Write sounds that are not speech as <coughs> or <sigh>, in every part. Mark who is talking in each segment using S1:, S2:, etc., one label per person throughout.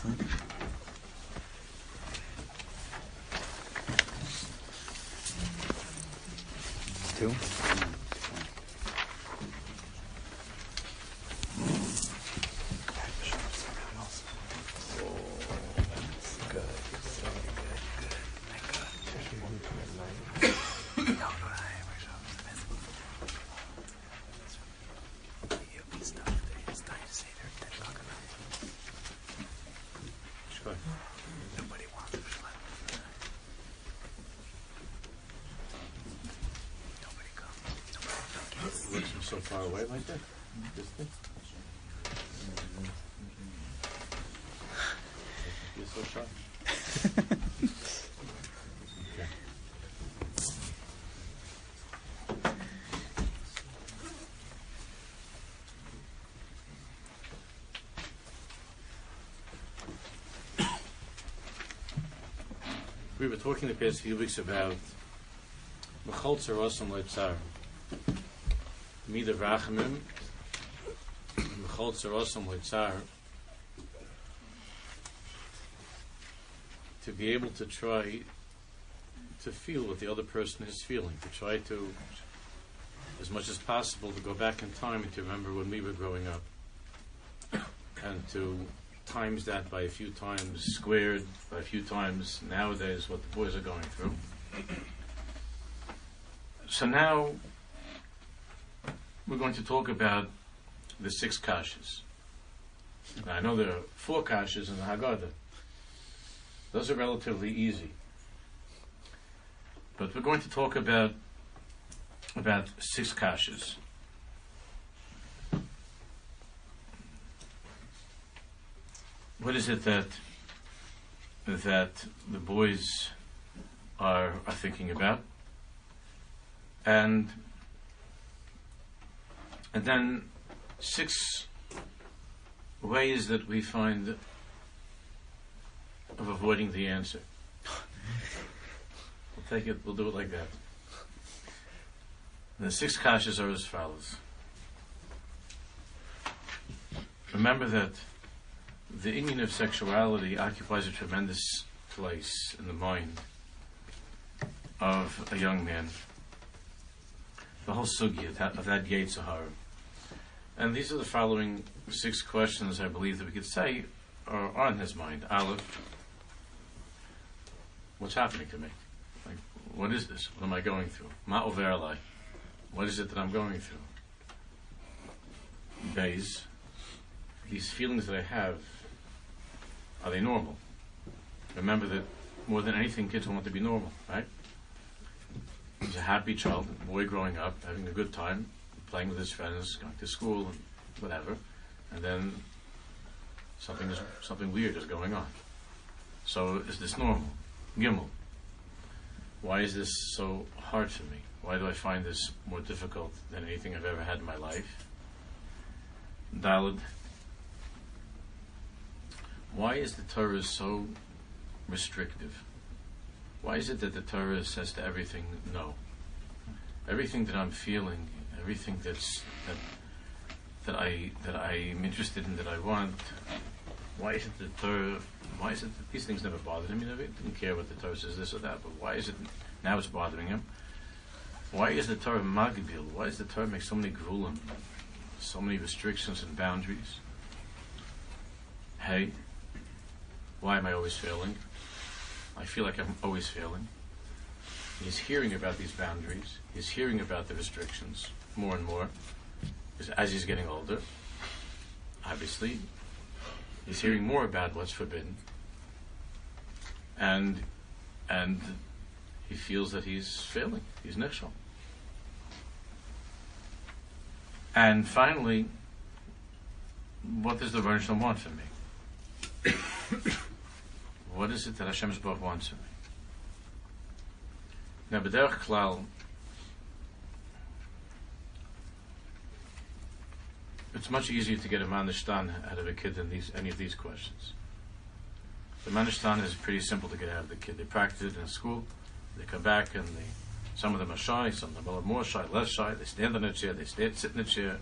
S1: side. Two.
S2: Nobody wants to Nobody
S3: so far away like that? This thing? You're so. Okay. We were talking the past few weeks about Mechol Tzaros and Leitzar. To be able to try to feel what the other person is feeling, to try to, as much as possible, to go back in time and to remember when we were growing up. And to times that by a few times squared, by a few times nowadays what the boys are going through. So now we're going to talk about the six kashas. Now, I know there are four kashas in the Haggadah. Those are relatively easy. But we're going to talk about about six kashas. What is it that that the boys are are thinking about? And and then six ways that we find of avoiding the answer. we'll take it, we'll do it like that. And the six kashas are as follows. Remember that the inyan of sexuality occupies a tremendous place in the mind of a young man. The whole sugya of that, of that Yetzirah. And these are the following six questions I believe that we could say are on his mind. Aleph, what's happening to me? Like, what is this? What am I going through? Ma'overlai. What is it that I'm going through? Bays, these feelings that I have, are they normal? Remember that more than anything, kids want to be normal, right? He's a happy child, boy growing up, having a good time, playing with his friends, going to school, and whatever, and then something is something weird is going on. So is this normal? Gimel. Why is this so hard for me? Why do I find this more difficult than anything I've ever had in my life? Dalid. Why is the Torah so restrictive? Why is it that the Torah says to everything no? Everything that I'm feeling, everything that's that that I that I'm interested in, that I want. Why is it the Torah? Why is it that these things never bothered him? You know, He didn't care what the Torah says this or that. But why is it now it's bothering him? Why is the Torah magbil? Why does the Torah make so many grulim, so many restrictions and boundaries? Hey, why am I always failing? I feel like I'm always failing. He's hearing about these boundaries. He's hearing about the restrictions more and more as- he's getting older. Obviously, he's hearing more about what's forbidden, and and he feels that he's failing. He's nishal. And finally, what does the Shalom want from me? <coughs> what is it that Hashem Baruch wants from me? Now, b'derech klal, it's much easier to get a manishtan out of a kid than these any of these questions. The manishtan is pretty simple to get out of the kid. They practice it in school. They come back and they, some of them are shy, some of them are more shy, less shy. They stand on a chair, they sit in a chair.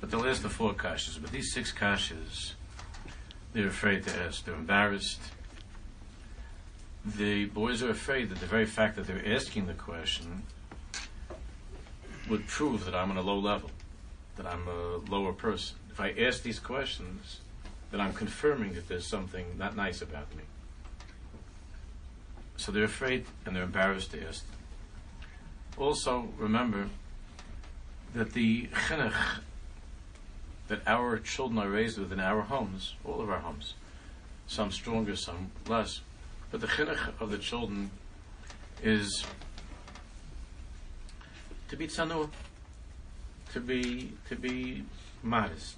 S3: But they'll ask the four kashas. But these six kashas They're afraid to ask. They're embarrassed. The boys are afraid that the very fact that they're asking the question would prove that I'm on a low level, that I'm a lower person. If I ask these questions, then I'm confirming that there's something not nice about me. So they're afraid and they're embarrassed to ask. Also, remember that the chinuch that our children are raised with in our homes, all of our homes, some stronger, some less, but the chinuch of the children is to be tzanur, to be to be modest.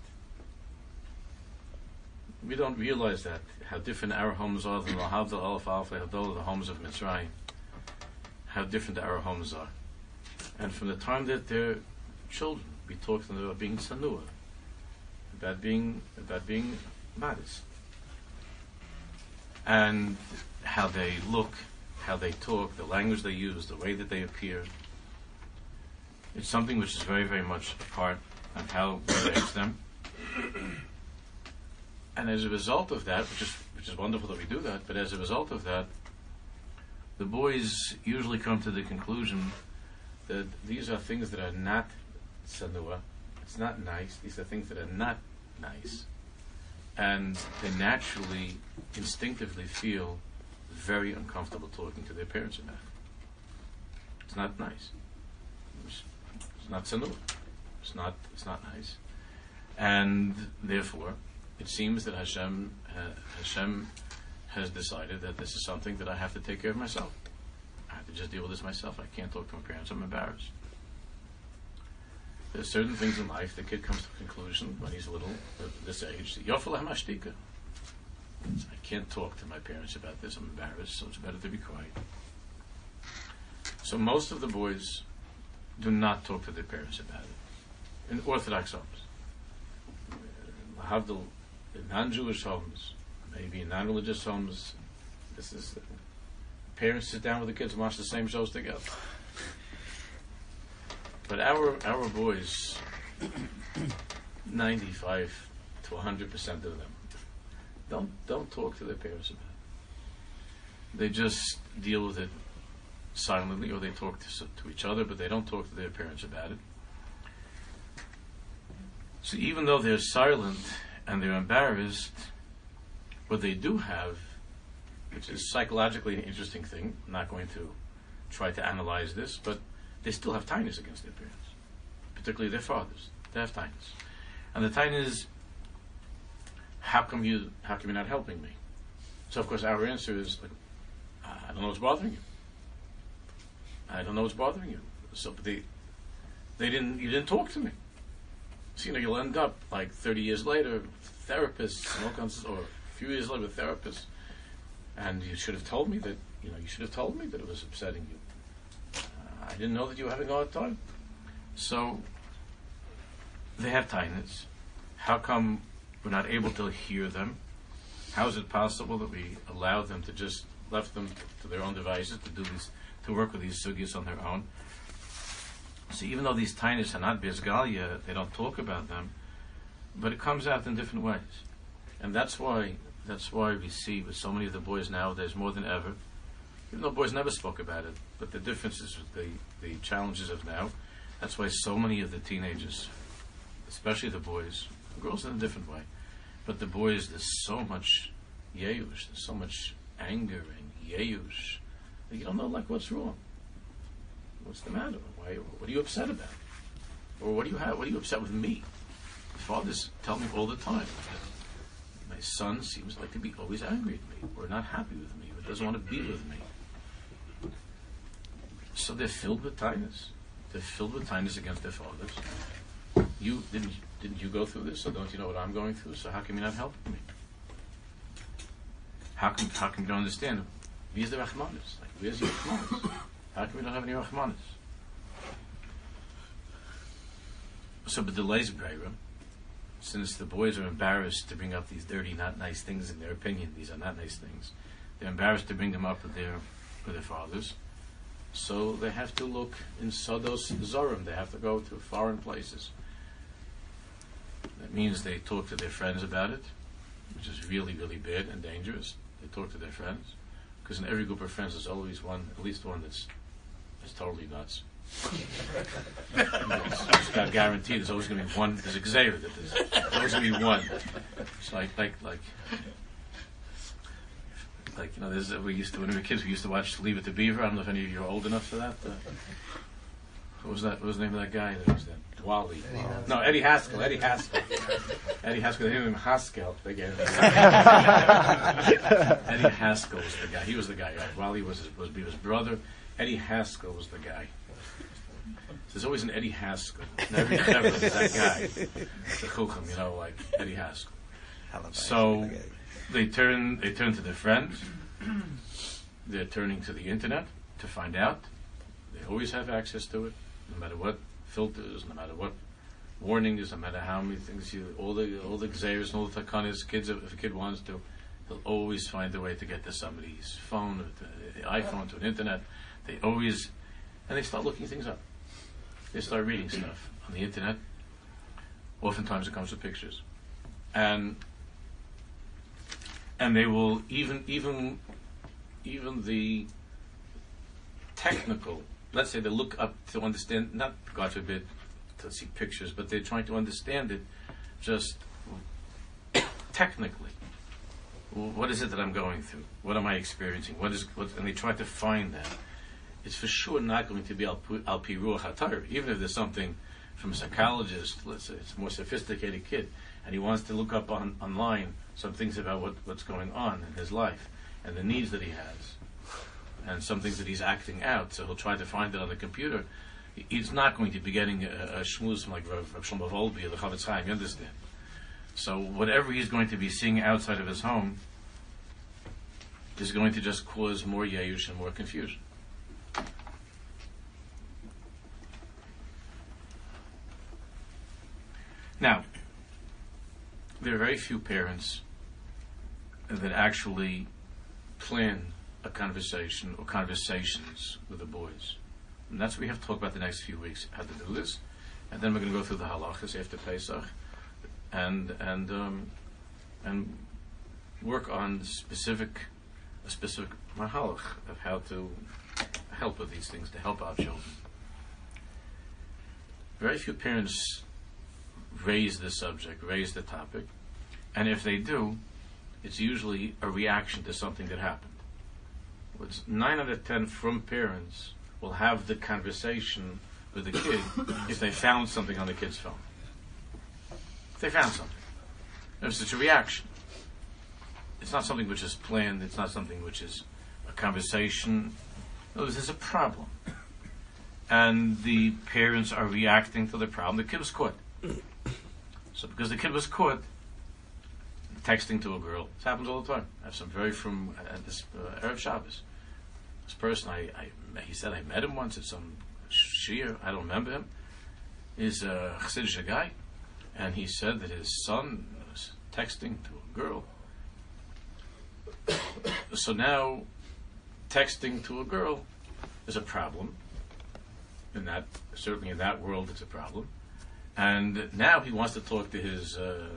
S3: We don't realize that how different our homes are than the Havdal Alf Hadol, the homes of Mitzrayim. How different our homes are, and from the time that they're children, we talk to them about being tzanur, about being about being modest, and how they look, how they talk, the language they use, the way that they appear. It's something which is very, very much a part of how we raise them. And as a result of that, which is which is wonderful that we do that, but as a result of that, the boys usually come to the conclusion that these are things that are not sanua. It's not nice. These are things that are not nice. And they naturally, instinctively feel very uncomfortable talking to their parents about it. It's not nice. It's not sanua. It's not, it's not nice. And therefore, it seems that Hashem, uh, Hashem has decided that this is something that I have to take care of myself. I have to just deal with this myself. I can't talk to my parents. I'm embarrassed. There's certain things in life the kid comes to a conclusion when he's little, at this age. I can't talk to my parents about this. I'm embarrassed, so it's better to be quiet. So most of the boys do not talk to their parents about it. In Orthodox homes, Havdil, in non-Jewish homes, maybe in non-religious homes, this is parents sit down with the kids and watch the same shows together. But our our boys, ninety five to hundred percent of them, don't don't talk to their parents about it. They just deal with it silently, or they talk to, to each other, but they don't talk to their parents about it. So even though they're silent and they're embarrassed, what they do have, which is psychologically an interesting thing, I'm not going to try to analyze this, but they still have tinus against their parents, particularly their fathers. They have tinus, and the tinus is, how come you how come you're not helping me? So of course our answer is, like, I don't know what's bothering you. I don't know what's bothering you. So but they they didn't you didn't talk to me. So you know you'll end up like 30 years later, therapists and all kinds, of, or a few years later, therapists, and you should have told me that you know you should have told me that it was upsetting you. Uh, I didn't know that you were having a hard time. So they have tinus. How come we're not able to hear them? How is it possible that we allow them to just left them to their own devices to do these to work with these sugyas on their own? So even though these tinus are not bezgalia, they don't talk about them, but it comes out in different ways, and that's why that's why we see with so many of the boys nowadays more than ever. Even though boys never spoke about it, but the differences the the challenges of now. That's why so many of the teenagers, especially the boys, girls in a different way, but the boys, there's so much yeush, there's so much anger and yeush. You don't know like what's wrong. What's the matter? Why? What are you upset about? Or what do you have? What are you upset with me? Fathers tell me all the time. My son seems like to be always angry at me, or not happy with me, or doesn't want to be with me. So they're filled with tinus. They're filled with tinus against their fathers. You didn't didn't you go through this? So don't you know what I'm going through? So how come you're not helping me? How come how come you don't understand? Where's the rachmanis? Where's your rachmanis? How come we don't have any rachmanis? So, but the delays Breira, since the boys are embarrassed to bring up these dirty, not nice things in their opinion, these are not nice things. They're embarrassed to bring them up with their with their fathers. So they have to look in Sodos Zorim. They have to go to foreign places. That means they talk to their friends about it. which is really, really bad and dangerous. They talk to their friends, because in every group of friends there's always one, at least one that's that's totally nuts. <laughs> it's got guaranteed. There's always going to be one. There's exaggerated. that there's, there's always going to be one. It's like like like like you know. There's we used to when we were kids. We used to watch Leave It to Beaver. I don't know if any of you are old enough for that. Uh, what was that? What was the name of that guy that was that? Wally. No, Eddie Haskell. Eddie Haskell. Eddie Haskell. They named him Haskell. They gave <laughs> him Eddie Haskell was the guy. He was the guy. Right? Wally was his, was Beaver's brother. Eddie Haskell was the guy. There's always an Eddie Haskell. Never, never that guy. The chukum, you know, like Eddie Haskell. So they turn they turn to their friends. They're turning to the internet to find out. They always have access to it, no matter what filters, no matter what warnings, no matter how many things you all the all the xeris and all the takanas kids if a kid wants to, he'll always find a way to get to somebody's phone, or to the iPhone, to an internet. They always and they start looking things up. They start reading stuff on the internet. Oftentimes it comes with pictures. And and they will even even even the technical let's say they look up to understand not god forbid to see pictures but they're trying to understand it just technically what is it that i'm going through what am i experiencing what is what and they try to find that it's for sure not going to be al pi ruach haTorah. even if there's something from a psychologist let's say it's a more sophisticated kid and he wants to look up on online some things about what, what's going on in his life and the needs that he has and some things that he's acting out. So he'll try to find it on the computer. He's not going to be getting a, a shmuz like Rav, Rav Shlomo Wolbe or the Chofetz Chaim, you understand? So whatever he's going to be seeing outside of his home is going to just cause more yayush and more confusion. Now, there are very few parents that actually plan a conversation or conversations with the boys. And that's what we have to talk about the next few weeks, how to do this. And then we're going to go through the halachas after Pesach and, and, um, and work on specific, a specific mahalach of how to help with these things, to help our children. Very few parents raise the subject, raise the topic, and if they do, it's usually a reaction to something that happened. It's nine out of ten from parents will have the conversation with the kid <coughs> if they found something on the kid's phone. If they found something. It's such a reaction. It's not something which is planned, it's not something which is a conversation. No, there's a problem. And the parents are reacting to the problem. The kid was caught. So because the kid was caught texting to a girl, this happens all the time. I have some very from uh, this uh, Erev Shabbos. This person, I, I, he said I met him once at some shir. I don't remember him. He's a Chassidish guy, and he said that his son was texting to a girl. <coughs> so now, texting to a girl is a problem. In that, certainly in that world, it's a problem. And now he wants to talk to his uh,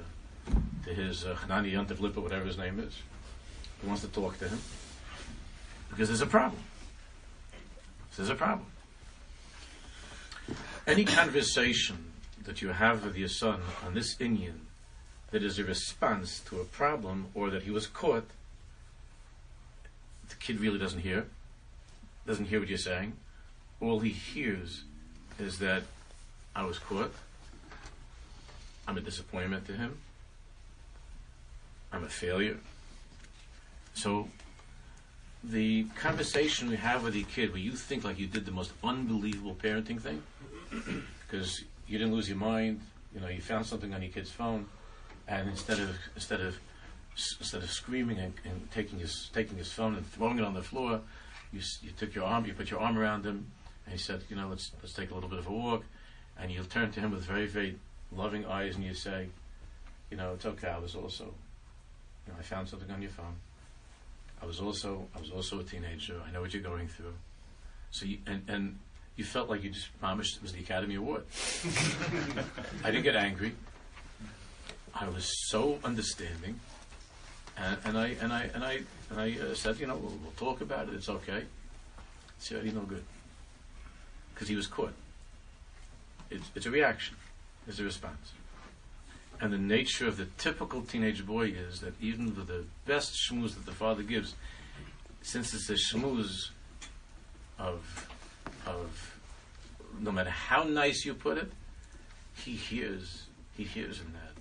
S3: to his uh, Hanani Yontif whatever his name is. He wants to talk to him because there's a problem. There's a problem. Any conversation that you have with your son on this inyan that is a response to a problem or that he was caught, the kid really doesn't hear, doesn't hear what you're saying. All he hears is that I was caught. I'm a disappointment to him. I'm a failure. So the conversation we have with your kid where you think like you did the most unbelievable parenting thing <clears throat> because you didn't lose your mind, you know, you found something on your kid's phone and instead of instead of instead of screaming and, and taking his taking his phone and throwing it on the floor, you you took your arm, you put your arm around him, and he said, you know, let's let's take a little bit of a walk, and you turn to him with very very loving eyes and you say, you know, it's okay. I was also, you know, I found something on your phone. I was also I was also a teenager. I know what you're going through. So you, and and you felt like you just promised it was the Academy Award. <laughs> I didn't get angry. I was so understanding. And, and I and I and I and I uh, said, you know, we'll, we'll talk about it. It's okay. It's already no good because he was caught. It's, it's a reaction. It's a response. And the nature of the typical teenage boy is that even with the best shmooze that the father gives, since it's a shmooze of of no matter how nice you put it, he hears he hears in that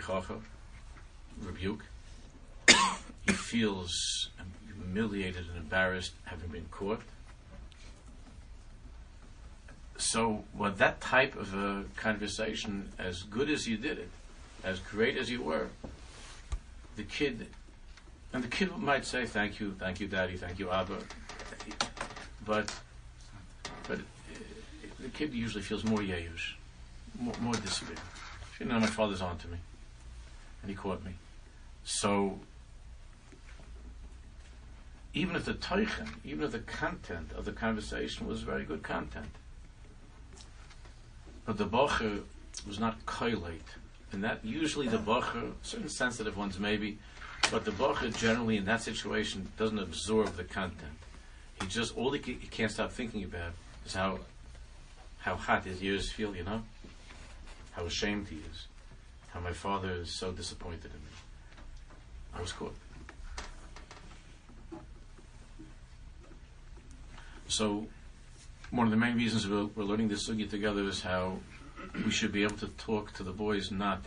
S3: teichacha, rebuke. he feels humiliated and embarrassed having been caught. So, what that type of a conversation, as good as you did it, as great as you were, the kid, and the kid might say, "Thank you, thank you, Daddy, thank you, Abba," but, but uh, the kid usually feels more yayush, more, more. You know, my father's on to me, and he caught me. So, even if the teichen, even if the content of the conversation was very good content, but the bocher was not koilate. And that usually the bocher, certain sensitive ones maybe, but the bocher generally in that situation doesn't absorb the content. He just, all he, ca- he can't stop thinking about is how, how hot his ears feel, you know? How ashamed he is. How my father is so disappointed in me. I was caught. So, one of the main reasons we're, we're learning this sugi together is how we should be able to talk to the boys not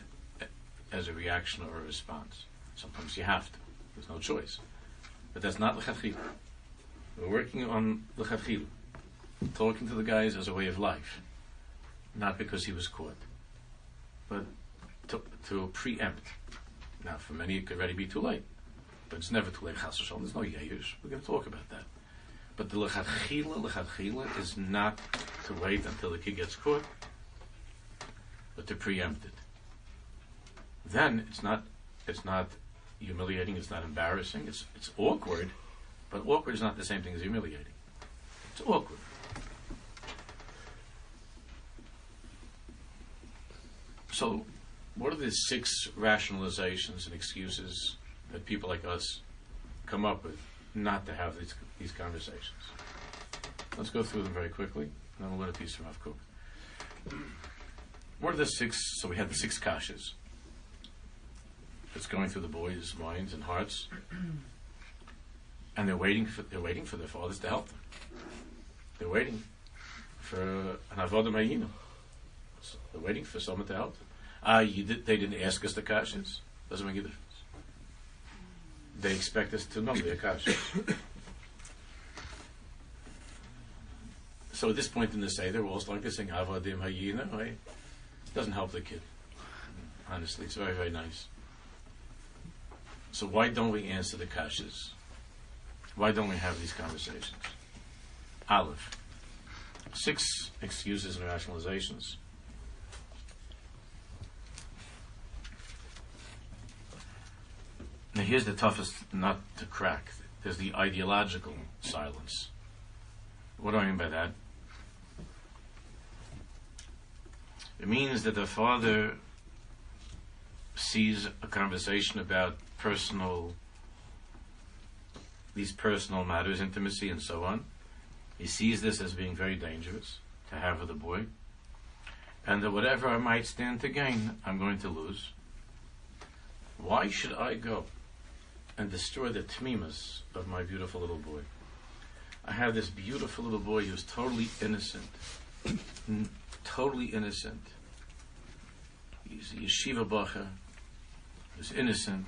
S3: as a reaction or a response. Sometimes you have to. There's no choice. But that's not l'chadchila. We're working on l'chadchila. Talking to the guys as a way of life. Not because he was caught. But to, to preempt. Now, for many, it could already be too late. But it's never too late. There's no yayush. We're going to talk about that. But the lechatchila, lechatchila is not to wait until the kid gets caught, but to preempt it. Then it's not, it's not humiliating. It's not embarrassing. It's it's awkward, but awkward is not the same thing as humiliating. It's awkward. So, what are the six rationalizations and excuses that people like us come up with not to have these, these conversations? Let's go through them very quickly, and then we'll let a piece from Rav Kook. What are the six? So we had the six kashas. It's going through the boys' minds and hearts, and they're waiting for they're waiting for their fathers to help them. They're waiting for an avodim hayinu. So they're waiting for someone to help. Ah, you did, they didn't ask us the kashas. Doesn't make a difference. They expect us to know the kashas. So at this point in the Seder, we're all starting to sing Avodim Hayinu. Right? Doesn't help the kid. Honestly, it's very, very nice. So why don't we answer the kashas? Why don't we have these conversations? Aleph. Six excuses and rationalizations. Now here's the toughest nut to crack. There's the ideological silence. What do I mean by that? It means that the father sees a conversation about personal, these personal matters, intimacy, and so on. He sees this as being very dangerous to have with a boy, and that whatever I might stand to gain, I'm going to lose. Why should I go and destroy the tmimas of my beautiful little boy? I have this beautiful little boy who's totally innocent, totally innocent. He's a yeshiva bacher, who's innocent,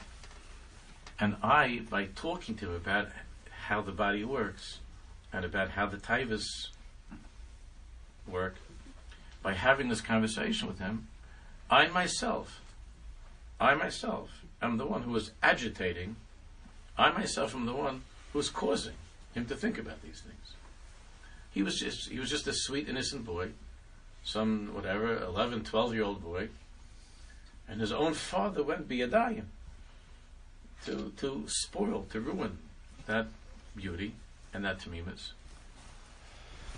S3: and I, by talking to him about how the body works and about how the taivas work, by having this conversation with him, I myself, I myself am the one who is agitating. I myself am the one who is causing him to think about these things. He was just he was just a sweet innocent boy, some whatever 11, 12 year old boy, and his own father went biyadayim to to spoil, to ruin that beauty and that tamimas.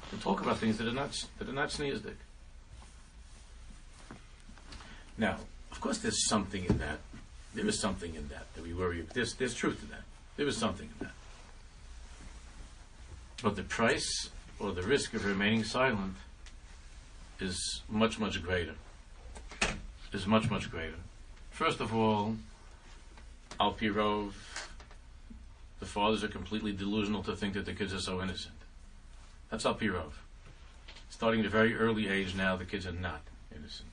S3: To talk about things that are not that are not sneezdik. Now, of course, there's something in that There is something in that that we worry. about There's there's truth to that. There is something in that. But the price or the risk of remaining silent is much much greater. Is much much greater. First of all, Al Pirov, the fathers are completely delusional to think that the kids are so innocent. That's Al Pirov. Starting at a very early age now, the kids are not innocent.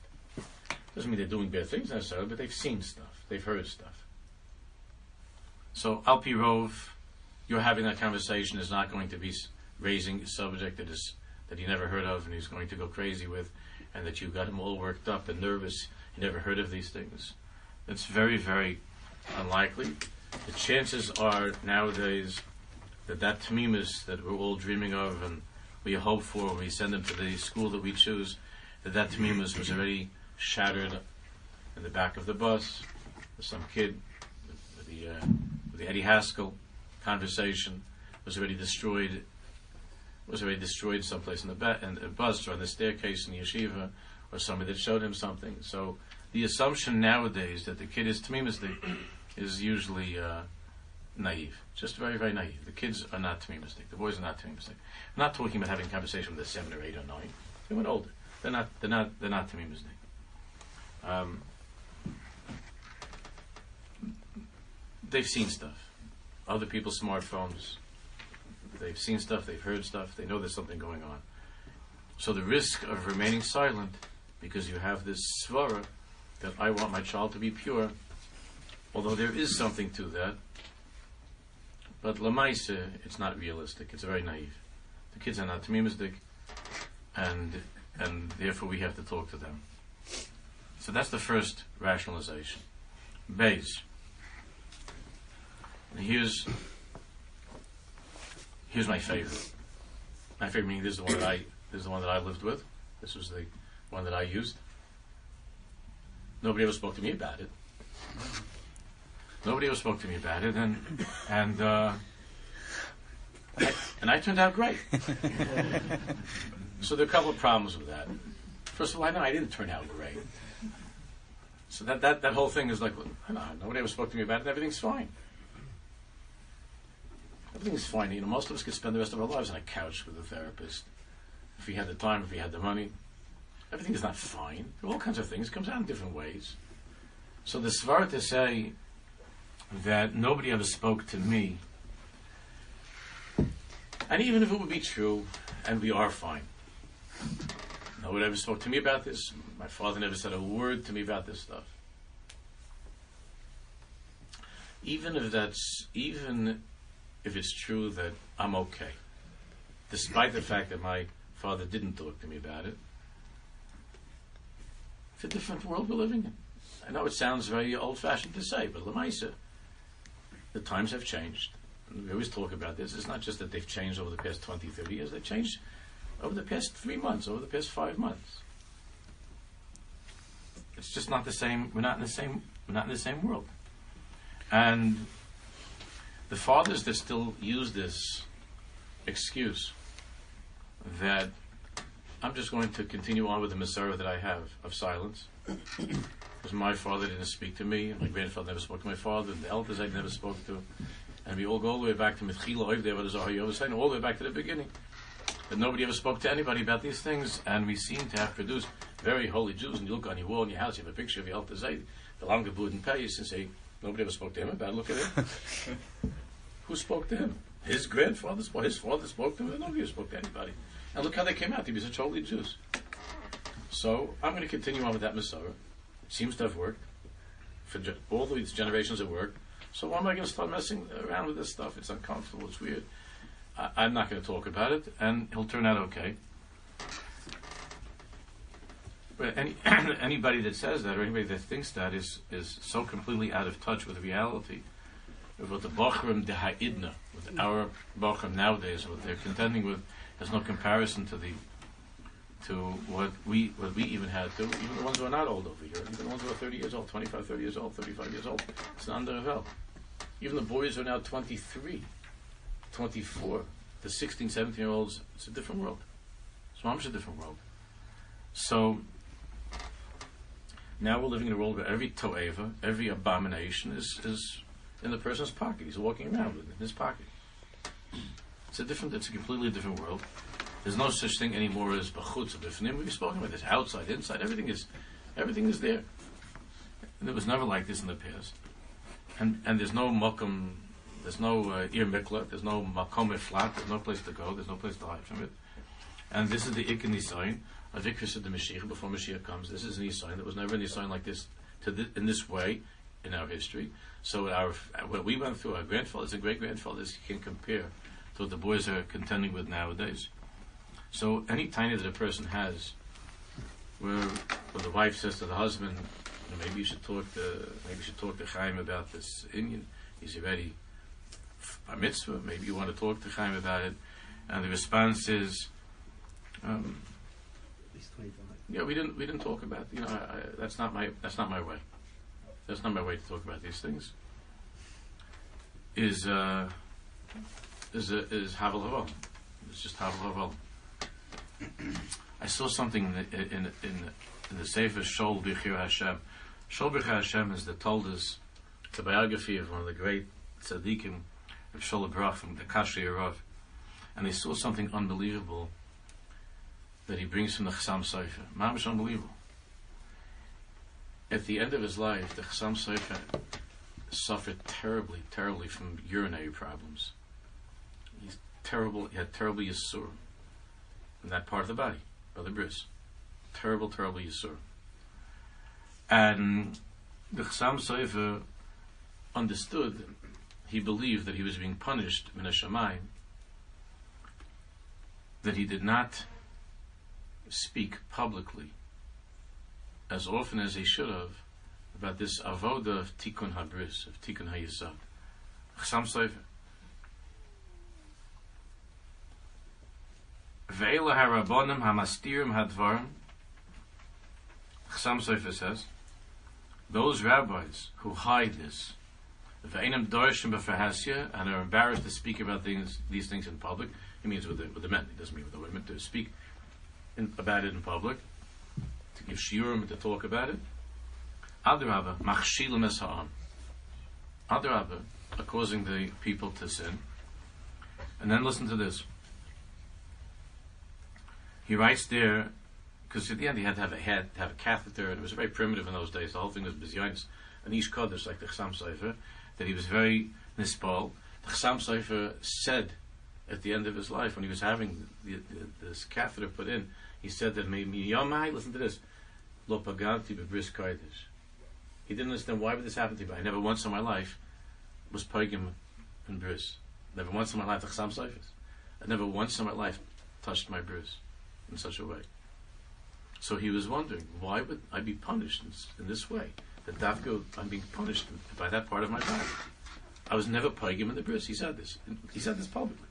S3: Doesn't mean they're doing bad things necessarily, but they've seen stuff, they've heard stuff. So Al Pirov, you're having that conversation is not going to be raising a subject that is that he never heard of and he's going to go crazy with, and that you got him all worked up and nervous. He never heard of these things. It's very, very unlikely. The chances are nowadays that that tamimus that we're all dreaming of and we hope for we send them to the school that we choose, that that tamimus was already shattered in the back of the bus. Some kid with the, uh, with the Eddie Haskell conversation was already destroyed. Was already destroyed someplace in the, ba- in bus or on the staircase in the yeshiva, or somebody that showed him something. So the assumption nowadays that the kid is tamimistic is usually uh, naive, just very, very naive. The kids are not tamimistic. The boys are not tamimistic. I'm not talking about having a conversation with a seven or eight or nine. They went older. They're not. They're not. They're not tamimistic. Um, they've seen stuff. Other people's smartphones. They've seen stuff. They've heard stuff. They know there's something going on. So the risk of remaining silent, because you have this svara that I want my child to be pure, although there is something to that, but lamaisa, it's not realistic. It's very naive. The kids are not tamimistic, and and therefore we have to talk to them. So that's the first rationalization. Base. Here's here's my favorite. My favorite meaning this is the one that I this is the one that I lived with. This was the one that I used. Nobody ever spoke to me about it. Nobody ever spoke to me about it, and and uh, I, and I turned out great. so there are a couple of problems with that. First of all, I know I didn't turn out great. So that that, that whole thing is like, know, nobody ever spoke to me about it, and everything's fine. Everything's fine. You know, most of us could spend the rest of our lives on a couch with a therapist if we had the time, if we had the money. Everything is not fine. All kinds of things. Comes out in different ways. So the svar to say that nobody ever spoke to me, and even if it would be true, and we are fine, nobody ever spoke to me about this. My father never said a word to me about this stuff. Even if that's even if it's true that I'm okay, despite the fact that my father didn't talk to me about it. It's a different world we're living in. I know it sounds very old-fashioned to say, but Lamaisa, the times have changed. And we always talk about this. It's not just that they've changed over the past 20, 30 years. They've changed over the past three months, over the past five months. It's just not the same. We're not in the same. We're not in the same world. And the fathers that still use this excuse that I'm just going to continue on with the Masorah that I have of silence. <clears throat> Because my father didn't speak to me, my grandfather never spoke to my father, the elders I never spoke to. And we all go all the way back to Mitchila Zohar saying all the way back to the beginning. That nobody ever spoke to anybody about these things, and we seem to have produced very holy Jews. And you look on your wall in your house, you have a picture of your Zayd, the Lange Bud and Pais, and say, nobody ever spoke to him about it. Look at him. <laughs> Who spoke to him? His grandfather spoke, his father spoke to him, nobody ever spoke to anybody. And look how they came out. They were such holy Jews. So I'm going to continue on with that Masorah. Seems to have worked. For ge- all these generations it worked. So why am I going to start messing around with this stuff? It's uncomfortable. It's weird. I- I'm not going to talk about it, and he'll turn out okay. Any <clears throat> anybody that says that, or anybody that thinks that, is is so completely out of touch with reality. What the Bochrim de Ha'idna, with our Bochrim nowadays, what they're contending with, has no comparison to the to what we what we even had to, even the ones who are not old over here, even the ones who are 30 years old, 25, 30 years old, 35 years old. It's an under Even the boys are now 23, 24, the 16, 17 year olds, it's a different world. It's a different world. So Now we're living in a world where every toeva, every abomination is, is in the person's pocket. He's walking around with it in his pocket. It's a different, it's a completely different world. There's no such thing anymore as bachutz or bifnim. We've spoken about this. Outside, inside, everything is, everything is there. And it was never like this in the past. And and there's no makom, there's no uh, ir mikla, there's no makom flat, there's no place to go, there's no place to hide from it. And this is the ik sign of Ikris of the Mashiach before Mashiach comes. This is an sign that was never an sign like this to thi- in this way in our history. So our what we went through, our grandfathers and great grandfathers can compare to what the boys are contending with nowadays. So any tiny that a person has, where, where the wife says to the husband, maybe you should talk to maybe you should talk to Chaim about this inyan. He's already a mitzvah. Maybe you want to talk to Chaim about it, and the response is. Um,
S1: At least 25.
S3: Yeah, we didn't we didn't talk about you know I, I, that's not my that's not my way. That's not my way to talk about these things. Is uh, is uh, is havel havel. It's just havel havel. I saw something in the, in in in the Sefer Shol Bichir Hashem. Shol Bichir Hashem is the told us the biography of one of the great tzaddikim of Shol Brach from the Kashri Rav, and they saw something unbelievable that he brings from the Chassam Sofer. Mamish unbelievable. At the end of his life, the Chassam Sofer suffered terribly, terribly from urinary problems. He's terrible. He had terrible yisur in that part of the body, Brother Bruce. Terrible, terrible yisur. And the Chassam Sofer understood. He believed that he was being punished in a shamayim. That he did not speak publicly as often as he should have about this avoda of tikkun habris, of tikkun hayisad. Chasam Sofer. Harabonim hamastirim hadvarim. Chasam Sofer says, those rabbis who hide this, ve'enim and are embarrassed to speak about things, these things in public, he means with the, with the men, he doesn't mean with the women, to speak in, about it in public, to give shiurim to talk about it. Adrabah, machshilim es. Adrabah, are causing the people to sin. And then listen to this. He writes there, because at the end he had to have a head, to have a catheter, and it was very primitive in those days. The whole thing was bizyonis. An ish kodesh, like the Chassam Sofer, that he was very nispal. The Chassam Sofer said at the end of his life, when he was having the, the, this catheter put in, he said that Yomai, listen to this, Lo paganti bebris kodesh. He didn't understand why would this happen to me. I never once in my life was pagim in bris. Never once in my life seifers. I never once in my life touched my bris in such a way. So he was wondering, why would I be punished in, this way? That dafka, I'm being punished by that part of my body. I was never pagim in the bris. He said this. He said this publicly.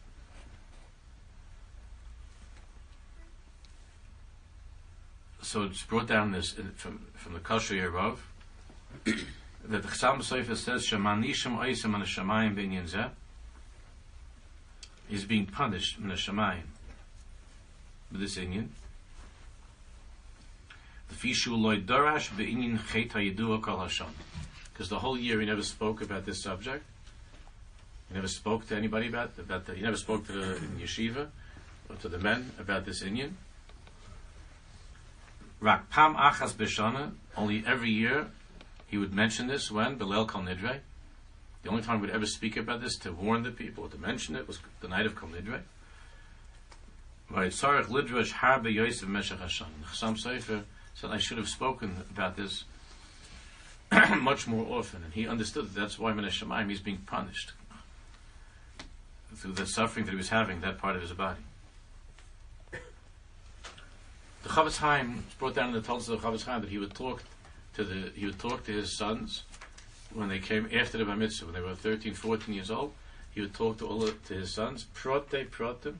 S3: So it's brought down this in, from from the Kashri Rav <coughs> that the Chassam Sofer says Shamanishim Oisim on the Shamayim Binyan is being punished in the Shamayim with this inyan. The Fishu Loy Darash Be'inyan Chet HaYidua Kol Hasham because the whole year he never spoke about this subject. He never spoke to anybody about about the, he never spoke to the yeshiva or to the men about this inyan. Rak Pam Achas Bishana, only every year he would mention this when Belel Kal Nidre. The only time he would ever speak about this to warn the people to mention it was the night of Kal Nidre. Vayitzarech Lidrash Harbe Yosef Meshach Hashan. Chassam Sofer said I should have spoken about this <clears throat> much more often, and he understood that that's why Menesh Shemaim he's being punished through the suffering that he was having that part of his body. The Chofetz Chaim brought down in the Talmud of the Chofetz Chaim that he would talk to the he would talk to his sons when they came after the Bar Mitzvah when they were 13, 14 years old. He would talk to all of, to his sons. Prote protem.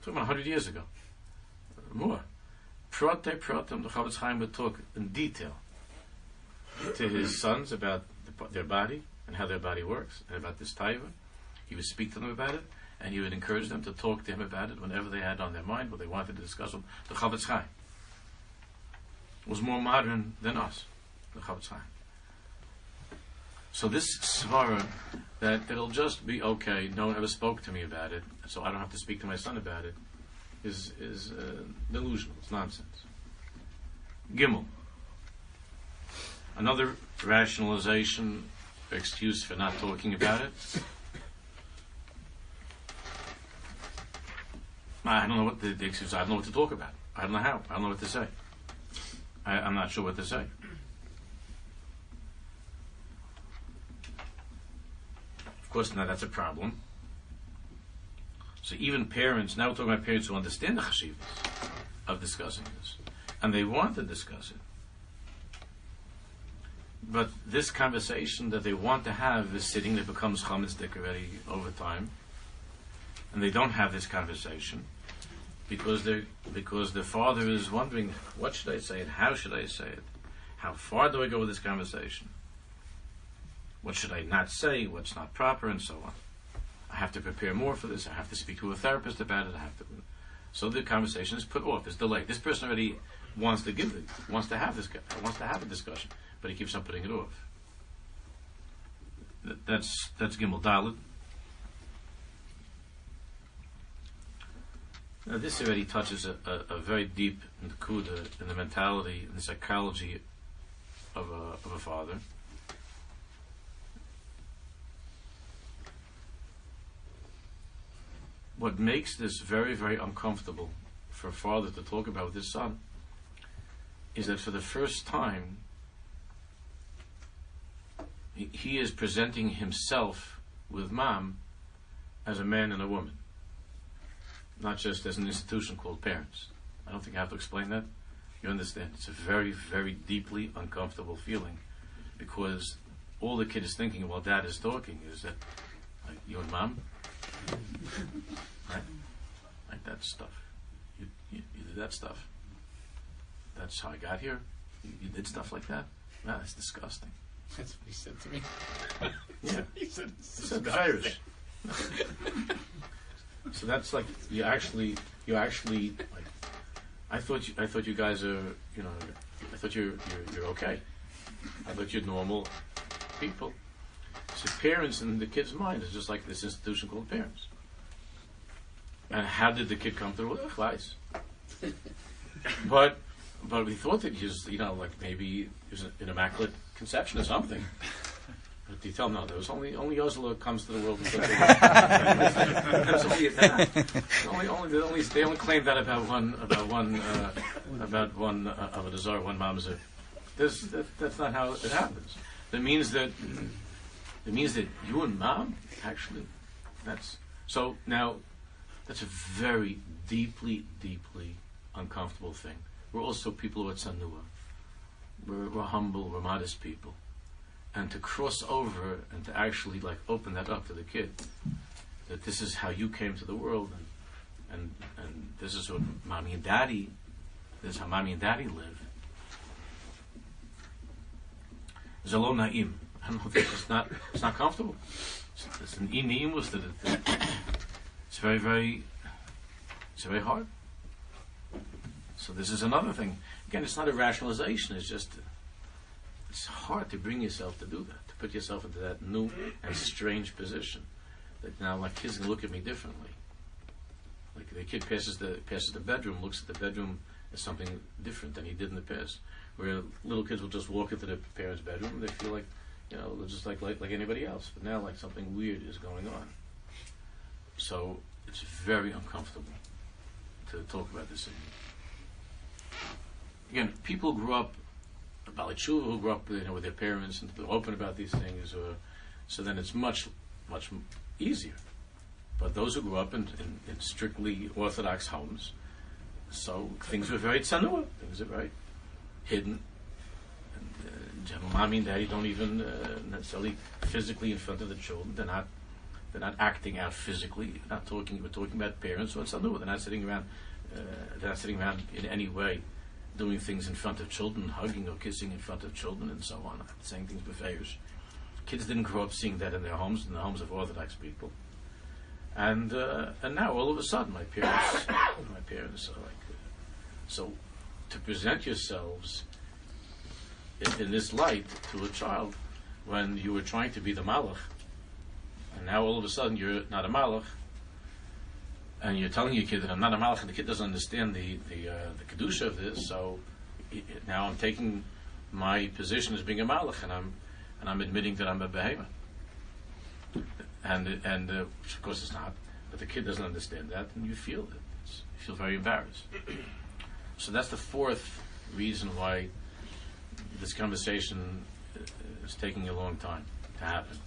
S3: Talking about hundred years ago, more. Prote protem. The Chofetz Chaim would talk in detail to his sons about the, their body and how their body works and about this taiva. He would speak to them about it and he would encourage them to talk to him about it whenever they had on their mind what they wanted to discuss with the Chofetz Chaim was more modern than us. the Chofetz Chaim. So this svara that it'll just be okay. No one ever spoke to me about it, so I don't have to speak to my son about it. Is is uh, delusional. It's nonsense. Gimel. Another rationalization, excuse for not talking about it. I don't know what the, the excuse. I don't know what to talk about. I don't know how. I don't know what to say. I, I'm not sure what to say. Of course, now that's a problem. So even parents, now we're talking about parents who understand the chashivas of discussing this, and they want to discuss it. But this conversation that they want to have is sitting that becomes chametz already over time, and they don't have this conversation because they because the father is wondering what should I say and how should I say it, how far do I go with this conversation, what should I not say, what's not proper, and so on. I have to prepare more for this. I have to speak to a therapist about it. I have to. So the conversation is put off. It's delayed. This person already wants to give it, wants to have this, wants to have a discussion, but he keeps on putting it off. That- That's that's Gimel Dalit. Now this already touches a, a, a very deep nakuda in the mentality and the psychology of a of a father. What makes this very, very uncomfortable for a father to talk about with his son is that for the first time he, he is presenting himself with mom as a man and a woman, not just as an institution called parents. I don't think I have to explain that. You understand? It's a very, very deeply uncomfortable feeling because all the kid is thinking while dad is talking is that like, you and mom, right? Like that stuff. You, you, you did that stuff. That's how I got here. You, you did stuff like that. That's disgusting.
S1: That's what he said to me.
S3: Yeah. <laughs>
S1: He said, it's
S3: It's a
S1: disgusting. <laughs>
S3: so that's like you actually, you actually like. I thought you, I thought you guys are, you know, I thought you're you're, you're okay. I thought you're normal people. So parents in the kid's mind is just like this institution called parents. And how did the kid come through it? Twice. <laughs> but but we thought that he was, you know, like maybe he was an immaculate conception or something. But you tell him no, there was only only Ozla comes to the world. <laughs> That's only that. Only, only, they only they only claim that about one about one uh, about one uh, of a desire, one mamzer. This that, that's not how it happens. That means that it means that you and mom actually that's so now that's a very deeply deeply uncomfortable thing. We're also people who are tsanua. We're, we're humble, we're modest people and to cross over and to actually like open that up to the kid that this is how you came to the world and and and this is what mommy and daddy this is how mommy and daddy live. Zalo na'im. I don't know if it's not it's not comfortable. It's, it's an inim was that it, it's very very it's very hard. So this is another thing. Again it's not a rationalization it's just it's hard to bring yourself to do that, to put yourself into that new and strange position. That now, like kids can look at me differently. Like the kid passes the passes the bedroom, looks at the bedroom as something different than he did in the past. Where little kids will just walk into their parents' bedroom and they feel like, you know, they're just like like, like anybody else. But now, like something weird is going on. So it's very uncomfortable to talk about this. Again, people grew up Baalei Teshuva who grew up you know, with their parents and they're open about these things, or, so then it's much, much easier. But those who grew up in, in, in strictly Orthodox homes, so things were very tsanua, things are very hidden. And uh, mommy and daddy don't even uh, necessarily physically in front of the children. They're not, they're not acting out physically. Not talking. We're talking about parents. It's tsanua. They're not sitting around. Uh, they're not sitting around in any way doing things in front of children, hugging or kissing in front of children, and so on, saying things befeirs. Kids didn't grow up seeing that in their homes, in the homes of Orthodox people. And uh, and now all of a sudden, my parents, <coughs> my parents are like, uh, so to present yourselves in, in this light to a child when you were trying to be the malach, and now all of a sudden you're not a malach, and you're telling your kid that I'm not a malach, and the kid doesn't understand the the, uh, the kedusha of this. So now I'm taking my position as being a malach, and I'm and I'm admitting that I'm a behemoth. And and uh, of course it's not, but the kid doesn't understand that, and you feel it. It's, you feel very embarrassed. <clears throat> so that's the fourth reason why this conversation uh, is taking a long time to happen.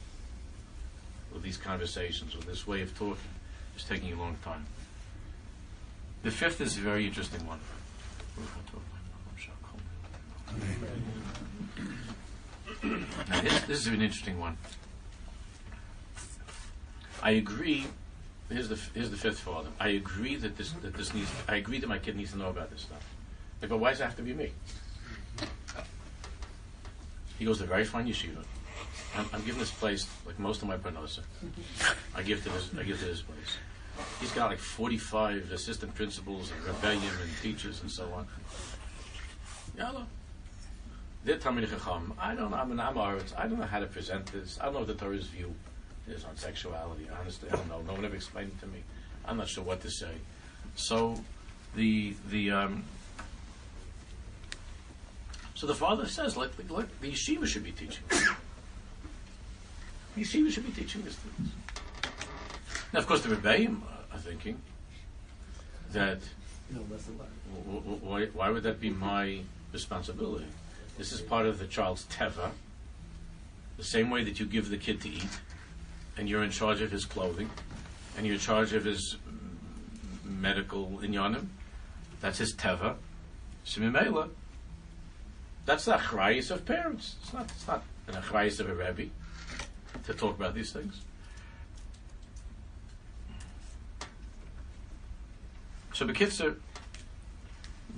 S3: With these conversations, with this way of talking, is taking a long time. The fifth is a very interesting one. This, this is an interesting one. I agree. Here's the here's the fifth father. I agree that this that this needs. I agree that my kid needs to know about this stuff. I go, why does it have to be me? He goes to very fine yeshiva. I'm, I'm giving this place like most of my parnosa. I give to this. I give to this place. He's got like 45 assistant principals and rebbeim and teachers and so on. Yalla. They're Talmid Chacham. I don't know. I'm an Amaritz. I don't know how to present this. I don't know what the Torah's view is on sexuality. Honestly, I don't know. No one ever explained it to me. I'm not sure what to say. So, the the um, so the father says, like, like, like the yeshiva should be teaching. the yeshiva should be teaching these things. Now, of course, the Rebbeim are thinking that why, why would that be my responsibility? This is part of the child's teva. The same way that you give the kid to eat, and you're in charge of his clothing, and you're in charge of his mm, medical inyanim. That's his teva. Shemimela. That's the achrayis of parents. It's not. It's not an achrayis of a rebbe to talk about these things. So Bekitzer,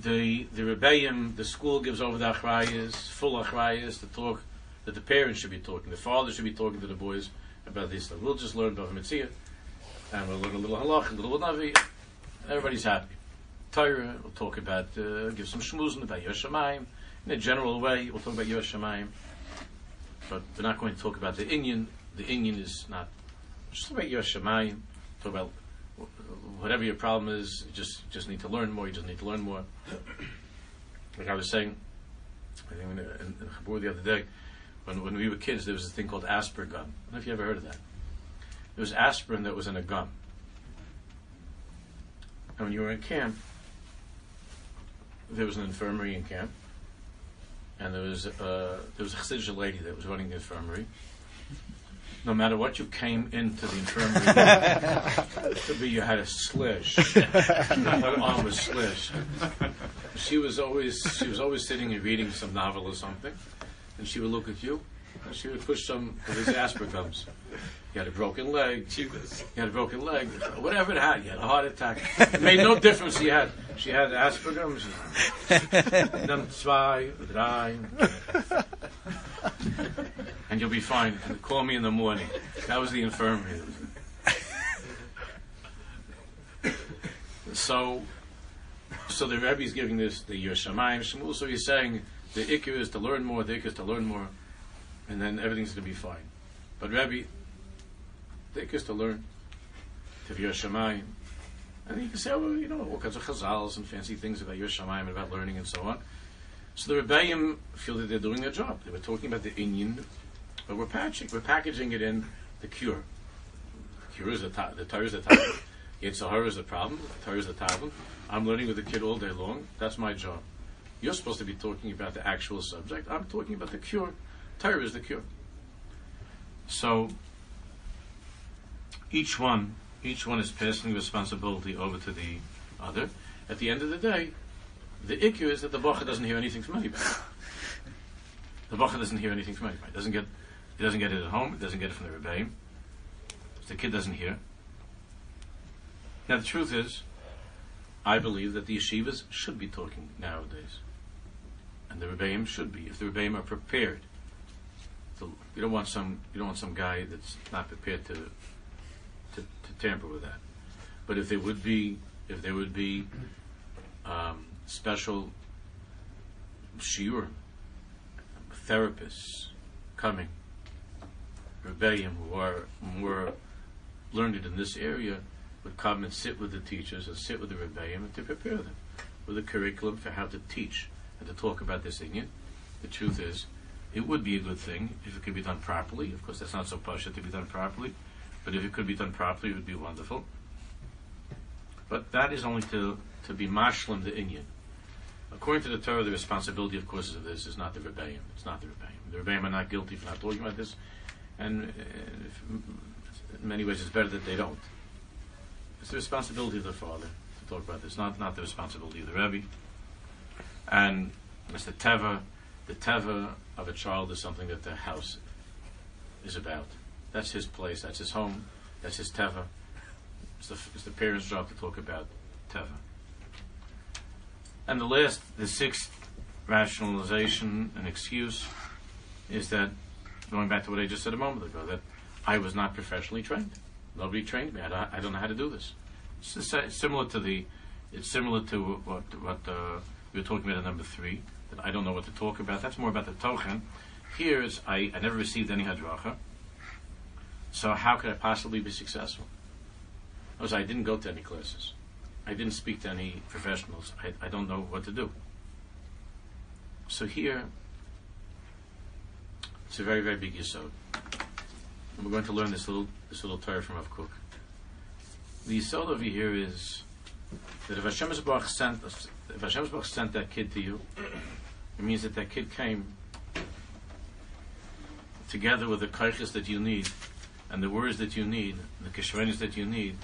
S3: the the rebbeim, the school gives over the achrayas, full achrayas, to talk that the parents should be talking, the father should be talking to the boys about this stuff. We'll just learn about Mitzvah, and we'll learn a little halach, a little navi. Everybody's happy. Torah, we'll talk about, uh, give some shmuzin about Yiras Shamayim. In a general way, we'll talk about Yiras Shamayim. But we're not going to talk about the inyan. The inyan is not, just about Yiras Shamayim. Talk about whatever your problem is, you just, just need to learn more, you just need to learn more. Like I was saying, I think in, in, Chabur the other day, when, when we were kids, there was a thing called aspirin gum. I don't know if you ever heard of that. There was aspirin that was in a gum. And when you were in camp, there was an infirmary in camp, and there was uh, there was a lady that was running the infirmary. No matter what you came into the infirmary, <laughs> it could be you had a slish, one arm was slish. She was always she was always sitting and reading some novel or something, and she would look at you, and she would push some of his aspergums. You had a broken leg. You had a broken leg. Whatever it had, you had a heart attack. It made no difference. She had she had aspergums. Dann <laughs> zwei, drei. And you'll be fine. And call me in the morning. That was the infirmary. So, so the Rebbe is giving this the Yiras Shamayim Shmuel. So he's saying the ikir is to learn more. The ikir is to learn more, and then everything's going to be fine. But Rebbe, the ikir is to learn to Yiras Shamayim. And you can say, well, you know, all kinds of chazals and fancy things about Yiras Shamayim and about learning and so on. So the Rebbeim feel that they're doing their job. They were talking about the Inyan, but we're patching, we're packaging it in the cure. The cure is the the Torah is the tablet. Yetzer Hara is the problem. The Torah is the tablet. I'm learning with the kid all day long. That's my job. You're supposed to be talking about the actual subject. I'm talking about the cure. Torah is the cure. So each one, each one is passing responsibility over to the other. At the end of the day, the issue is that the bacha doesn't hear anything from anybody. The bacha doesn't hear anything from anybody. Doesn't get, he doesn't get it at home. He doesn't get it from the rebbeim. The kid doesn't hear. Now the truth is, I believe that the yeshivas should be talking nowadays, and the rebbeim should be if the rebbeim are prepared. You don't want some you don't want some guy that's not prepared to, to to tamper with that. But if there would be if there would be um, special shiur, therapists coming, rebbeim who are more learned in this area would come and sit with the teachers and sit with the rebbeim and to prepare them with a curriculum for how to teach and to talk about this inyan. The truth is, it would be a good thing if it could be done properly. Of course, that's not so pasha to be done properly, but if it could be done properly, it would be wonderful. But that is only to, to be mashlim the inyan. According to the Torah, the responsibility, of course, of this is not the rebbeim. It's not the rebbeim. The rebbeim are not guilty for not talking about this, and uh, in many ways, it's better that they don't. It's the responsibility of the father to talk about this, not not the responsibility of the rebbe. And it's the teva. The teva of a child is something that the house is about. That's his place. That's his home. That's his teva. It's the, it's the parents' job to talk about teva. And the last, the sixth rationalization and excuse is that, going back to what I just said a moment ago, that I was not professionally trained. Nobody trained me. I don't, I don't know how to do this. It's similar to the, it's similar to what what uh, we were talking about at number three. That I don't know what to talk about. That's more about the tochen. Here is I, I never received any hadracha. So how could I possibly be successful? Because I didn't go to any classes. I didn't speak to any professionals. I, I don't know what to do. So here, it's a very, very big yisod. And we're going to learn this little, this little Torah from Rav Kook. The yisod over here is that if Hashem Baruch sent, if Hashem Baruch sent that kid to you, it means that that kid came together with the kaiches that you need and the words that you need, the kishrenis that you need,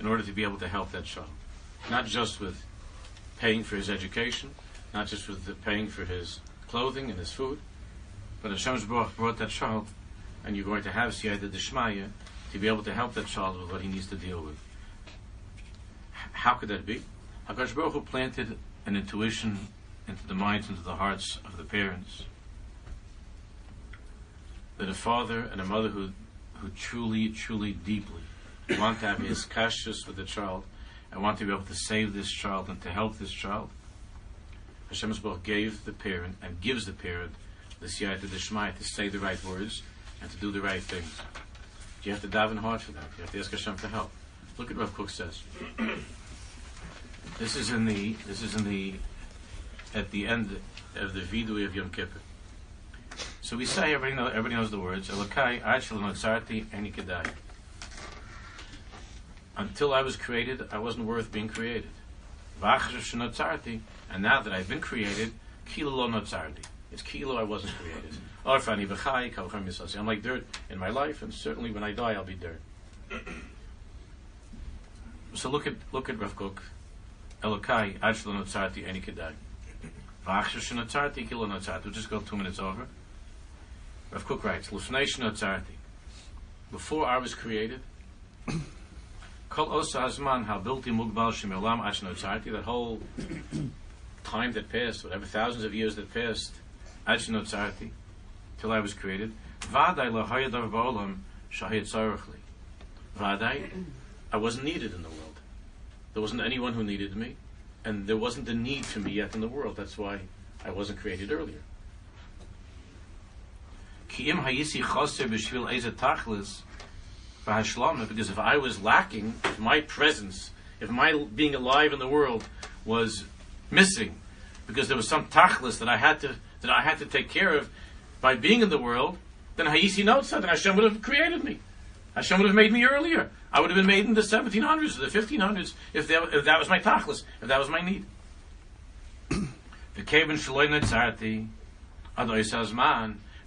S3: in order to be able to help that child. Not just with paying for his education, not just with paying for his clothing and his food, but Hashem Baruch brought that child, and you're going to have Siyata Dishmaya to be able to help that child with what he needs to deal with. How could that be? Hakadosh Baruch Hu planted an intuition into the minds, into the hearts of the parents, that a father and a mother who, who truly, truly, deeply want to have his kashus with the child and want to be able to save this child and to help this child. Hashem Yisrael gave the parent and gives the parent the siyata deshmai to say the right words and to do the right things. You have to daven hard for that. You have to ask Hashem for help. Look at what Kook says. this is in the this is in the at the end of the vidui of Yom Kippur. So we say everybody everybody knows the words Elokai Achel Notzarti Eni Kedai. Until I was created, I wasn't worth being created. And now that I've been created, kilo lo notzarti. It's kilo I wasn't created. Orfani v'chai kalchem yisasi. I'm like dirt in my life, and certainly when I die, I'll be dirt. <clears throat> so look at look at Rav Kook. Elokai achlo notzarti eni kedai. V'achar shenotzarti kilo notzarti. We'll just go two minutes over. Rav Kook writes, Lufnei shenotzarti. Before I was created, <coughs> Kol osa hazman habilti mugbal shemelam ashnotzarti, that whole time that passed, whatever thousands of years that passed, ashnotzarti, till I was created, vadai lahayadav ba'olam shahid tzarechli. Vadai, I wasn't needed in the world. There wasn't anyone who needed me, and there wasn't a need for me yet in the world. That's why I wasn't created earlier. Ki im hayisi because if I was lacking, if my presence, if my being alive in the world was missing, because there was some tachlis that I had to that I had to take care of by being in the world, then Hayisi Notza, then Hashem would have created me. Hashem would have made me earlier. I would have been made in the 1700s or the 1500s if that, if that was my tachlis, if that was my need.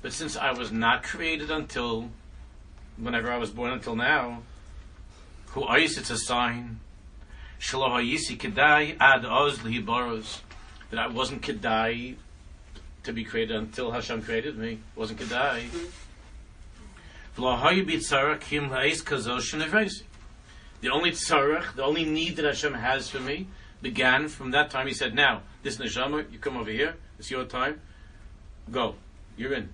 S3: But since I was not created until whenever I was born until now, who ice it's a sign. That I wasn't kedai to be created until Hashem created me. wasn't kedai. V'lo hayi b'tzarach kim ha'is kazosh shenevesi. The only tzarach, the only need that Hashem has for me, began from that time. He said, "Now, this neshama, you come over here. It's your time. Go. You're in."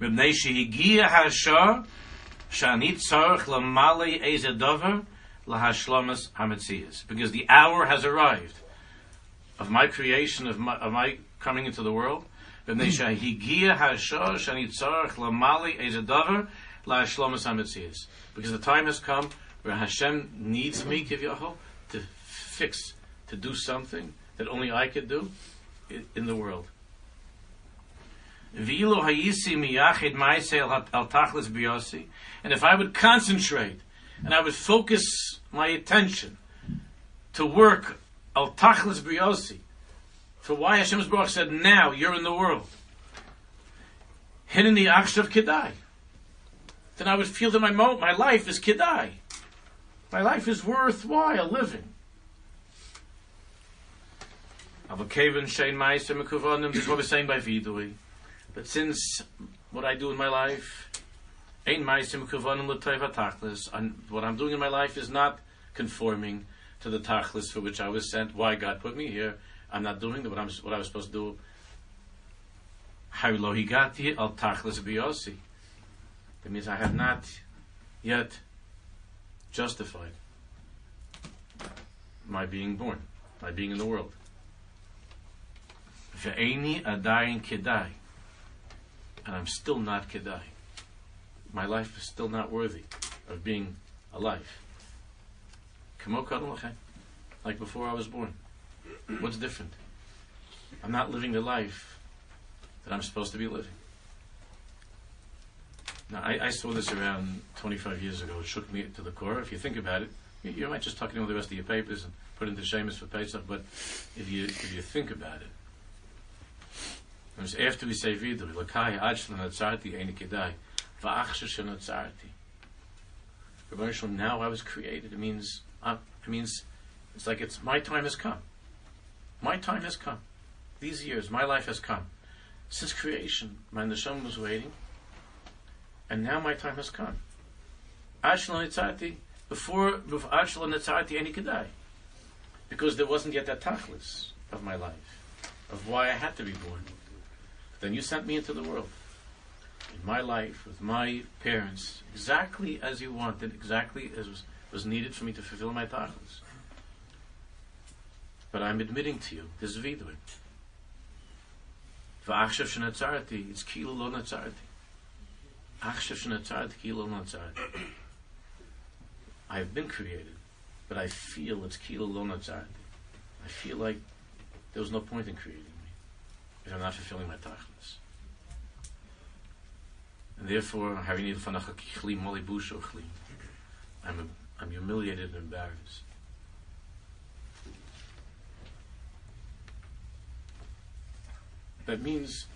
S3: מפני שהגיע השעה שאני צריך למלא איזה דבר להשלמת המציאות. Because the hour has arrived of my creation, of my, of my coming into the world. B'nei hmm. shahigia hashosh ani tzarech lamali eze davar la'ashlomas hametzias. Because the time has come where Hashem needs me, Kivyahol, to fix, to do something that only I could do in the world. V'ilo hayisi miyachid ma'aseh al- al tachlis biyosi. And if I would concentrate and I would focus my attention to work al tachlis biyosi, for why Hashem's Baruch said, now you're in the world. Hidden the akshav kedai. Then I would feel that my mo- my life is kedai. My life is worthwhile living. Avakavan shein ma'aseh mekuvanim. This is what we're saying by vidui. But since what I do in my life, ain't ma'aseh mekuvanim l'toiv tachlis, and what I'm doing in my life is not conforming to the tachlis for which I was sent. Why God put me here? I'm not doing what I'm what I was supposed to do. Lo al tachlis biyosi. That means I have not yet justified my being born, my being in the world. Ve'eni adayin kedai. And I'm still not kedai. My life is still not worthy of being alive. Like before I was born. What's different? I'm not living the life that I'm supposed to be living. Now, I, I saw this around 25 years ago. It shook me to the core. If you think about it, you, you might just tuck it in with the rest of your papers and put it into shaimos for Pesach, but if you, if you think about it, it after we say vidui, Lakai Ajlan Atzarti Eini Kedai, Va'achshash Atzarti. Rabbi Shalom, now I was created. It means, uh, it means, it's like it's my time has come. My time has come. These years, my life has come. Since creation, my neshama was waiting, and now my time has come. Ashla Nitzati, before Ashla Nitzati any Kedai. Because there wasn't yet that tachlis of my life, of why I had to be born. Then you sent me into the world. In my life, with my parents, exactly as you wanted, exactly as was, was needed for me to fulfill my tachlis. But I'm admitting to you, this is vidui. V'achshav shenatzarti, it's kilo lo natzarti. Achshav shenatzarti, kilo lo natzarti. I've been created, but I feel it's kilo lo natzarti. I feel like there was no point in creating me if I'm not fulfilling my tachlis. And therefore, having fanacha I'm humiliated and embarrassed. That means.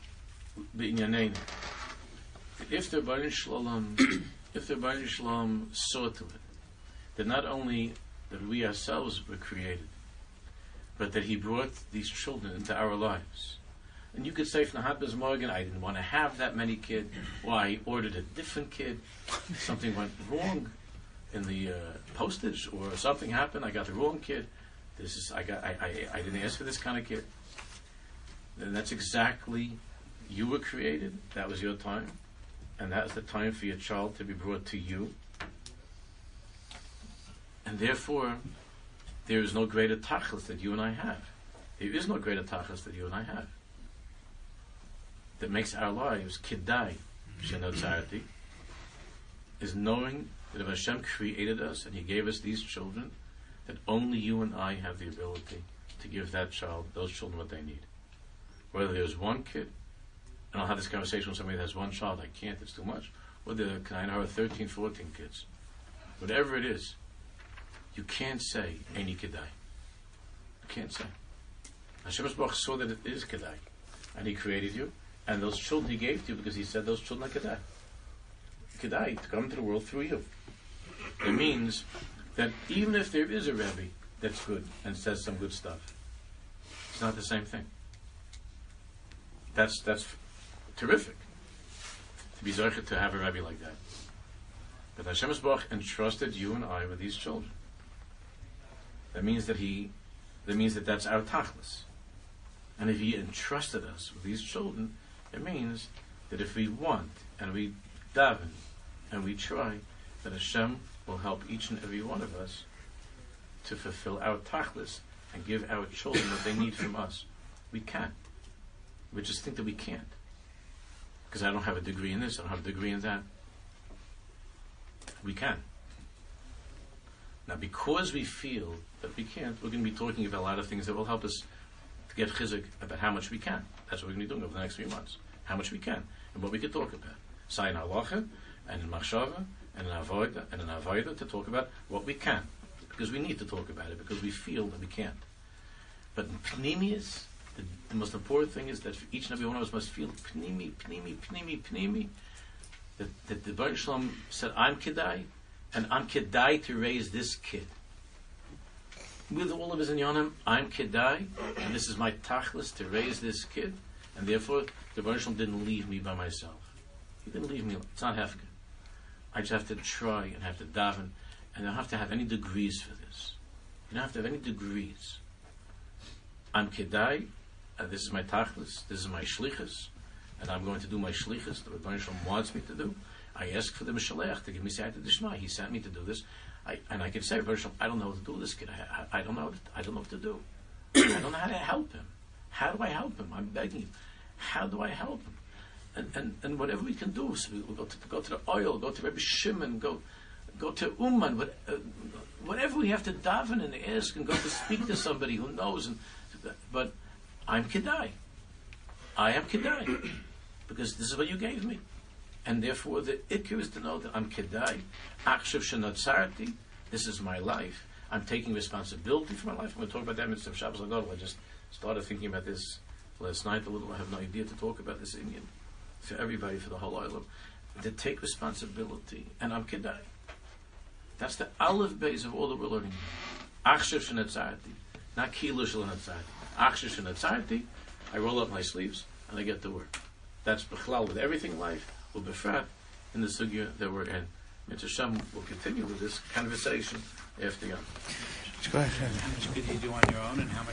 S3: If the Baruch Shalom, <coughs> if the Baruch Shalom saw to it, that not only that we ourselves were created, but that He brought these children into our lives. And you could say from the Morgan, I didn't want to have that many kids. Why I ordered a different kid. Something went wrong in the uh, postage, or something happened. I got the wrong kid. This is I got I, I, I didn't ask for this kind of kid. And that's exactly you were created. That was your time, and that was the time for your child to be brought to you. And therefore, there is no greater tachlis that you and I have. There is no greater tachlis that you and I have. That makes our lives kidai, shenotzarti, is knowing that if Hashem created us and He gave us these children, that only you and I have the ability to give that child, those children, what they need. Whether there's one kid, and I'll have this conversation with somebody that has one child, I can't, it's too much. Whether can I have 13, 14 kids. Whatever it is, you can't say any kedai. You can't say. Hashem saw that it is kedai, and He created you, and those children He gave to you because He said those children are kedai. Kedai to come to the world through you. It means that even if there is a Rebbe that's good and says some good stuff, it's not the same thing. That's that's terrific to be zeichet to have a Rebbe like that. But Hashem Baruch entrusted you and I with these children. That means that he, that means that that's our tachlis. And if he entrusted us with these children, it means that if we want and we daven and we try, that Hashem will help each and every one of us to fulfill our tachlis and give our children what they need from us, we can. We just think that we can't. Because I don't have a degree in this, I don't have a degree in that. We can. Now, because we feel that we can't, we're going to be talking about a lot of things that will help us to get chizik about how much we can. That's what we're going to be doing over the next few months. How much we can and what we can talk about. Say in halacha and in machshava and an avoida and in avoida to talk about what we can because we need to talk about it because we feel that we can't. But in pnimius, the, the most important thing is that each and every one of us must feel pnimi, pnimi, pnimi, pnimi. That, that the Baruch Shalom said, I'm kedai, and I'm kedai to raise this kid. With all of his inyanim, I'm kedai, and this is my tachlis to raise this kid, and therefore the Baruch Shalom didn't leave me by myself. He didn't leave me. It's not hefker. I just have to try and have to daven, and I don't have to have any degrees for this. You don't have to have any degrees. I'm kedai, and this is my tachlis, this is my shlichus, and I'm going to do my shlichus that Ribono Shel Olam wants me to do. I ask for the Mishalech to give me Siyata Dishma. He sent me to do this. I, and I can say, Ribono Shel Olam, I don't know what to do with this kid. I, I, I don't know. What, I don't know what to do. I don't know how to help him. How do I help him? I'm begging you. How do I help him? And, and, and whatever we can do, so we'll go to, go to the ohel, go to Rabbi Shimon, go go to Uman, uh, whatever we have to daven and the ask and go to speak to somebody who knows. And, but I'm Kedai. I am Kedai. Because this is what you gave me. And therefore, the ikir is to know that I'm Kedai. Akshav Shanatsarti. This is my life. I'm taking responsibility for my life. I'm going to talk about that in Motzei Shabbos. I just started thinking about this last night a little. I have no idea to talk about this in inyan. For everybody, for the whole island. To take responsibility. And I'm Kedai. That's the olive base of all that we're learning. Achshav Shanatsarti. Not Kilu Shanatsarti. Achshav Shanatsarti. I roll up my sleeves and I get to work. That's Bechlal with everything in life, will befrat in the sugya that we're in. Mr. Shem will continue with this conversation after Yom.
S2: Go ahead.
S4: How much could you do on your own, and how much